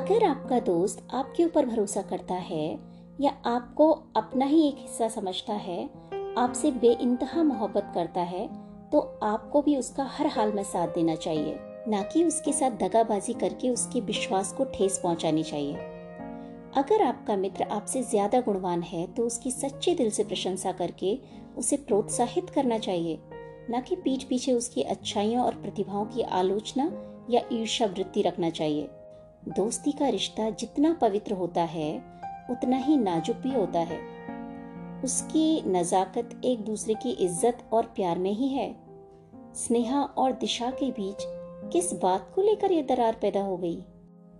अगर आपका दोस्त आपके ऊपर भरोसा करता है या आपको अपना ही एक हिस्सा समझता है, आपसे बेइंतहा मोहब्बत करता है तो आपको भी उसका हर हाल में साथ देना चाहिए। ना कि उसके साथ दगाबाजी करके उसके विश्वास को ठेस पहुंचानी चाहिए। अगर आपका मित्र आपसे ज़्यादा गुणवान है तो उसकी सच्चे दिल से प्रशंसा करके उसे प्रोत्साहित करना चाहिए। न कि पीठ पीछे उसकी अच्छाइयों और प्रतिभाओं की आलोचना या ईर्षा वृत्ति रखना चाहिए। दोस्ती का रिश्ता जितना पवित्र होता है, उतना ही नाजुक भी होता है। उसकी नज़ाकत एक दूसरे की इज़्ज़त और प्यार में ही है। स्नेहा और दिशा के बीच किस बात को लेकर यह दरार पैदा हो गई?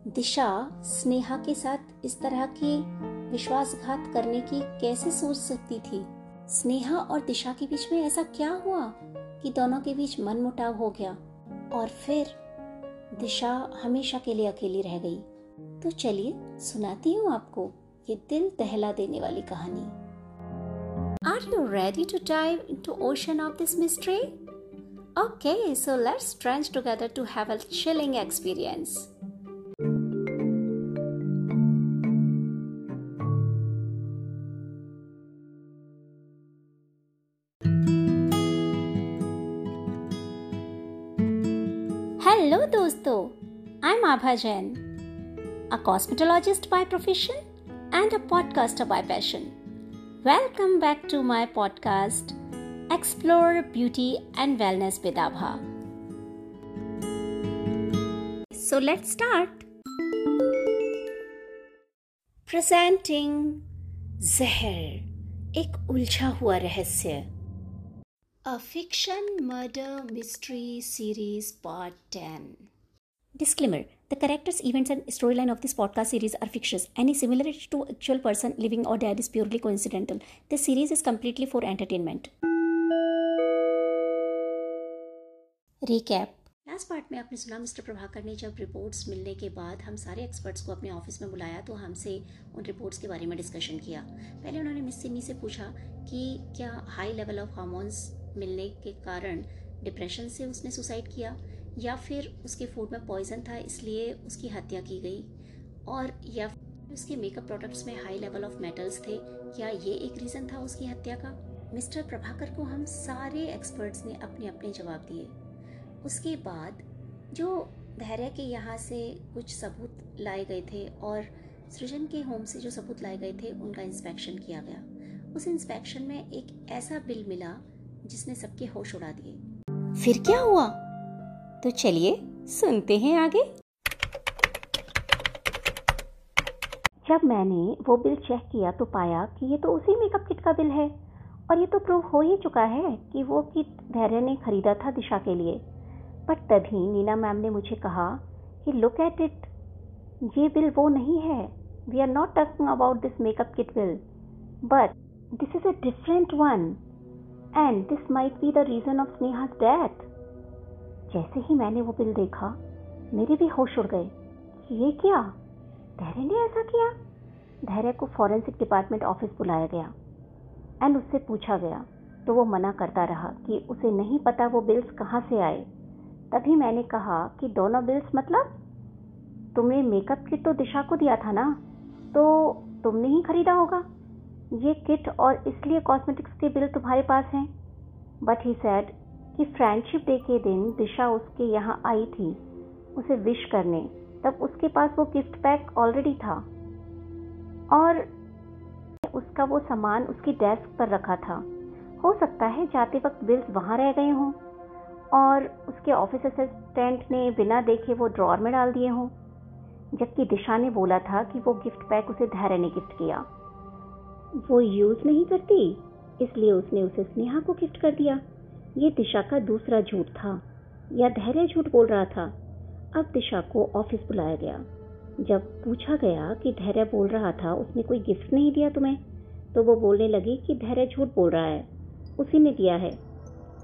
दिशा स्नेहा के साथ इस तरह की विश्वासघात करने की कैसे सोच सकती थी? स्नेहा और दिशा के बीच में ऐसा क्या हुआ कि दोनों के बीच मन मुटाव हो गया? और फिर दिशा हमेशा के लिए अकेली रह गई। तो चलिए, सुनाती हूँ आपको ये दिल दहला देने वाली कहानी। Are you ready to dive into ocean of this mystery okay so let's trench together to have a chilling experience I'm Abha Jain, a cosmetologist by profession and a podcaster by passion. Welcome back to my podcast, Explore Beauty and Wellness with Abha. So let's start. Presenting जहर एक उलझा हुआ रहस्य A fiction murder mystery series part 10 Disclaimer The characters, events, and storyline of this podcast series are fictitious. Any similarity to actual person living or dead is purely coincidental. This series is completely for entertainment. Recap last part में आपने सुना mister Prabhakar ने जब reports मिलने के बाद हम सारे एक्सपर्ट्स को अपने ऑफ़िस में बुलाया तो हमसे उन रिपोर्ट्स के बारे में डिस्कशन किया पहले उन्होंने मिस सिमी से पूछा कि क्या हाई लेवल ऑफ़ हार्मोन्स मिलने के कारण डिप्रेशन से उसने सुसाइड किया या फिर उसके फ़ूड में पॉइजन था, इसलिए उसकी हत्या की गई। और या उसके मेकअप प्रोडक्ट्स में हाई लेवल ऑफ़ मेटल्स थे, क्या ये एक रीज़न था उसकी हत्या का? मिस्टर प्रभाकर को हम सारे एक्सपर्ट्स ने अपने अपने जवाब दिए। उसके बाद जो धैर्य के यहाँ से कुछ सबूत लाए गए थे और सृजन के होम से जो सबूत लाए गए थे, उनका इंस्पेक्शन किया गया। उस इंस्पेक्शन में एक ऐसा बिल मिला जिसने सबके होश उड़ा दिए। फिर क्या हुआ? तो चलिए सुनते हैं आगे। जब मैंने वो बिल चेक किया तो पाया कि ये तो उसी मेकअप किट का बिल है और ये तो प्रूव हो ही चुका है कि वो किट धैर्य ने खरीदा था दिशा के लिए। बट तभी नीना मैम ने मुझे कहा कि, लुक एट इट। ये बिल वो नहीं है। We are not talking about this makeup kit bill. But this is a different one. And this might be the reason of Sneha's death. जैसे ही मैंने वो बिल देखा, मेरे भी होश उड़ गए ये क्या? धैर्य ने ऐसा किया? धैर्य को फॉरेंसिक डिपार्टमेंट ऑफ़िस बुलाया गया एंड उससे पूछा गया। तो वो मना करता रहा कि उसे नहीं पता वो बिल्स कहाँ से आए। तभी मैंने कहा कि दोनों बिल्स मतलब? तुमने मेकअप किट तो दिशा को दिया था ना? तो तुमने ही खरीदा होगा। ये किट और इसलिए कॉस्मेटिक्स के बिल तुम्हारे पास हैं। बट ही सेड कि फ्रेंडशिप डे के दिन दिशा उसके यहाँ आई थी, उसे विश करने। तब उसके पास वो गिफ्ट पैक ऑलरेडी था। और उसका वो सामान उसकी डेस्क पर रखा था। हो सकता है जाते वक्त बिल्स वहाँ रह गए हों, और उसके ऑफ़िस असिस्टेंट ने बिना देखे वो ड्रॉर में डाल दिए हों, जबकि दिशा ने बोला था कि वो गिफ्ट पैक उसे धैर्य ने गिफ्ट किया। वो यूज़ नहीं करती, इसलिए उसने उसे स्नेहा को गिफ्ट कर दिया। ये दिशा का दूसरा झूठ था, या धैर्य झूठ बोल रहा था। अब दिशा को ऑफ़िस बुलाया गया। जब पूछा गया कि धैर्य बोल रहा था, उसने कोई गिफ्ट नहीं दिया तुम्हें? तो वो बोलने लगी कि धैर्य झूठ बोल रहा है। उसी ने दिया है।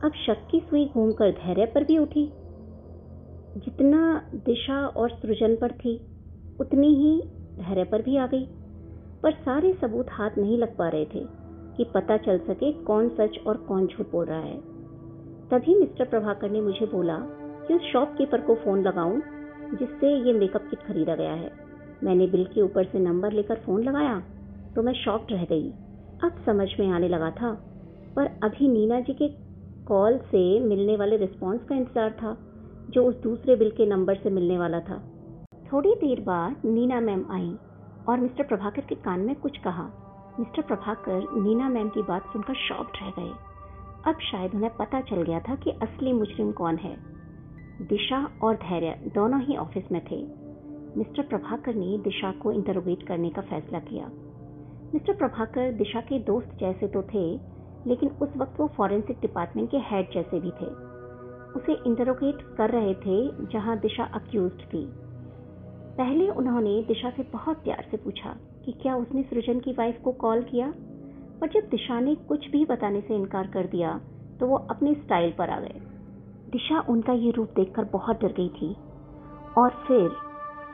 अब शक की सुई घूमकर धैर्य पर भी उठी। जितना दिशा और सृजन पर थी, उतनी ही धैर्य पर भी आ गई। पर सारे सबूत हाथ नहीं लग पा रहे थे कि पता चल सके कौन सच और कौन झूठ बोल रहा है। तभी मिस्टर प्रभाकर ने मुझे बोला कि उस शॉपकीपर को फ़ोन लगाऊँ, जिससे ये मेकअप किट खरीदा गया है। मैंने बिल के ऊपर से नंबर लेकर फ़ोन लगाया तो मैं शॉक्ड रह गई। अब समझ में आने लगा था, पर अभी नीना जी के कॉल से मिलने वाले रिस्पॉन्स का इंतज़ार था, जो उस दूसरे बिल के नंबर से मिलने वाला था। थोड़ी देर बाद नीना मैम आई और मिस्टर प्रभाकर के कान में कुछ कहा। मिस्टर प्रभाकर नीना मैम की बात सुनकर शॉक्ड रह गए। अब शायद उन्हें पता चल गया था कि असली मुजरिम कौन है। दिशा और धैर्य दोनों ही ऑफ़िस में थे। मिस्टर प्रभाकर ने दिशा को इंटरोगेट करने का फैसला किया। मिस्टर प्रभाकर दिशा के दोस्त जैसे तो थे, लेकिन उस वक्त वो फॉरेंसिक डिपार्टमेंट के हेड जैसे भी थे। उसे इंटरोगेट कर रहे थे, जहाँ दिशा अक्यूज थी। पहले उन्होंने दिशा से बहुत प्यार से पूछा कि क्या उसने सृजन की वाइफ को कॉल किया? पर जब दिशा ने कुछ भी बताने से इनकार कर दिया तो वो अपने स्टाइल पर आ गए। दिशा उनका ये रूप देखकर बहुत डर गई थी। और फिर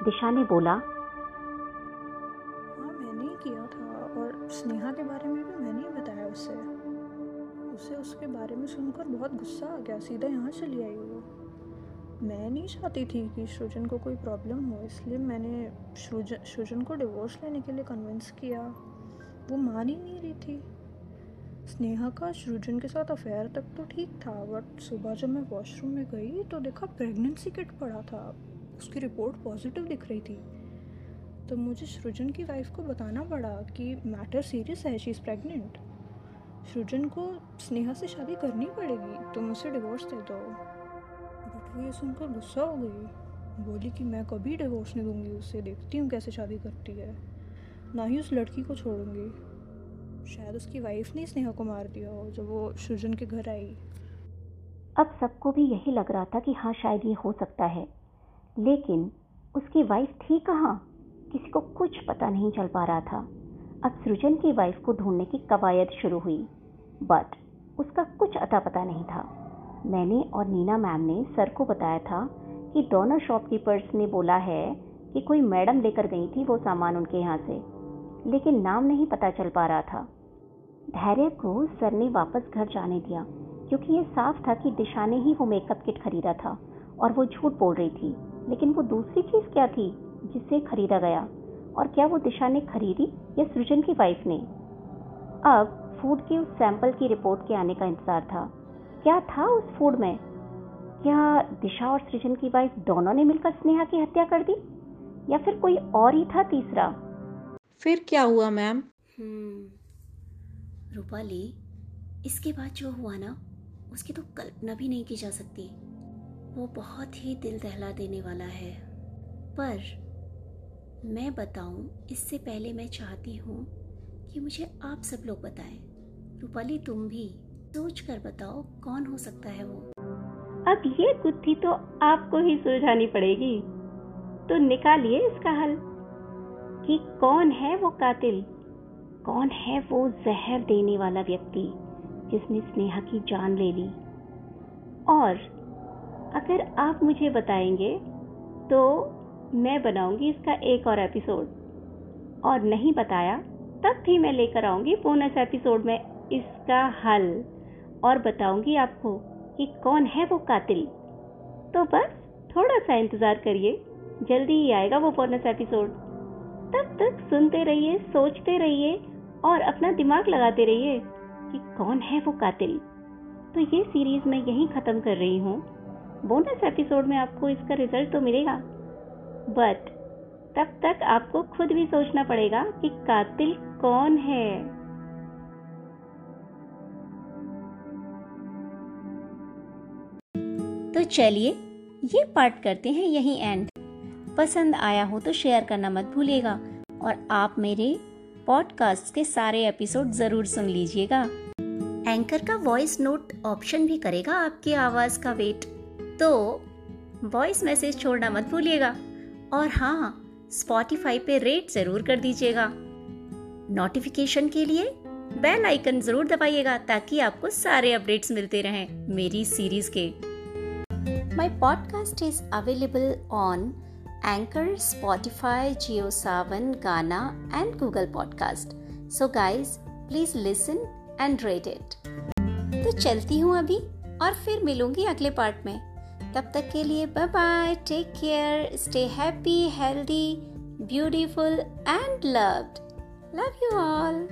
दिशा ने बोला हाँ मैंने ही किया था और स्नेहा के बारे में भी मैंने ही बताया उसे। उसे उसके बारे में सुनकर बहुत गुस्सा आ गया, सीधा यहाँ चली आई वो। मैं नहीं चाहती थी कि सृजन को कोई प्रॉब्लम हो, इसलिए मैंने सृजन को डिवोर्स लेने के लिए कन्विंस किया। वो मान ही नहीं रही थी। स्नेहा का सृजन के साथ अफेयर तक तो ठीक था, बट सुबह जब मैं वॉशरूम में गई तो देखा प्रेगनेंसी किट पड़ा था। उसकी रिपोर्ट पॉजिटिव दिख रही थी। तो मुझे सृजन की वाइफ को बताना पड़ा कि मैटर सीरियस है, शी इज़ प्रेगनेंट। सृजन को स्नेहा से शादी करनी पड़ेगी, तुम उसे डिवोर्स दे दो। बट वो ये सुनकर गुस्सा हो गई। बोली कि मैं कभी डिवोर्स नहीं दूँगी उसे देखती हूँ कैसे शादी करती है। ना ही उस लड़की को छोड़ूँगी। शायद उसकी वाइफ ने स्नेहा को मार दिया हो जब वो सृजन के घर आई। अब सबको भी यही लग रहा था कि हाँ शायद ये हो सकता है। लेकिन उसकी वाइफ थी कहाँ? किसी को कुछ पता नहीं चल पा रहा था। अब सृजन की वाइफ को ढूँढने की कवायद शुरू हुई। बट उसका कुछ अता पता नहीं था। मैंने और नीना मैम ने सर को बताया था कि दोनों शॉपकीपर्स ने बोला है कि कोई मैडम लेकर गई थी वो सामान उनके यहाँ से। लेकिन नाम नहीं पता चल पा रहा था। धैर्य को सर ने वापस घर जाने दिया, क्योंकि ये साफ़ था कि दिशा ने ही वो मेकअप किट खरीदा था और वो झूठ बोल रही थी। लेकिन वो दूसरी चीज़ क्या थी जिसे खरीदा गया? और क्या वो दिशा ने खरीदी या सृजन की वाइफ ने? अब फ़ूड के उस सैंपल की रिपोर्ट के आने का इंतज़ार था। क्या था उस फ़ूड में? क्या दिशा और सृजन की वाइफ दोनों ने मिलकर स्नेहा की हत्या कर दी? या फिर कोई और ही था तीसरा? फिर क्या हुआ मैम? हम्म रूपाली इसके बाद जो हुआ ना उसकी तो कल्पना भी नहीं की जा सकती। वो बहुत ही दिल दहला देने वाला है। पर मैं बताऊँ इससे पहले मैं चाहती हूँ कि मुझे आप सब लोग बताएँ। रूपाली तुम भी सोच कर बताओ कौन हो सकता है वो? अब ये बुद्धि तो आपको ही सुलझानी पड़ेगी। तो निकालिए इसका हल। कि कौन है वो कातिल? कौन है वो जहर देने वाला व्यक्ति जिसने स्नेहा की जान ले ली? और अगर आप मुझे बताएँगे तो मैं बनाऊँगी इसका एक और एपिसोड। और नहीं बताया, तब भी मैं लेकर आऊँगी बोनस एपिसोड में इसका हल और बताऊँगी आपको कि कौन है वो कातिल। तो बस, थोड़ा सा इंतज़ार करिए, जल्दी ही आएगा वो बोनस एपिसोड तब तक सुनते रहिए, सोचते रहिए और अपना दिमाग लगाते रहिए कि कौन है वो कातिल। तो ये सीरीज़ मैं यहीं ख़त्म कर रही हूँ। बोनस एपिसोड में आपको इसका रिज़ल्ट तो मिलेगा। बट तब तक आपको खुद भी सोचना पड़ेगा कि कातिल कौन है। तो चलिए, ये पार्ट करते हैं यहीं एंड पसंद आया हो तो शेयर करना मत भूलिएगा। और आप मेरे पॉडकास्ट के सारे एपिसोड ज़रूर सुन लीजिएगा। एंकर का वॉइस नोट ऑप्शन भी करेगा आपकी आवाज़ का वेट तो वॉइस मैसेज छोड़ना मत भूलिएगा। और हाँ स्पॉटिफाई पे रेट ज़रूर कर दीजिएगा। नोटिफिकेशन के लिए बेल आइकन ज़रूर दबाइएगा ताकि आपको सारे अपडेट्स मिलते रहें मेरी सीरीज़ के। My podcast is available on Anchor, Spotify, JioSavan, Ghana, and Google Podcast. So, guys, please listen and rate it. तो चलती हूँ अभी और फिर मिलूंगी अगले पार्ट में तब तक के लिए bye bye take care stay happy healthy beautiful and loved. Love you all.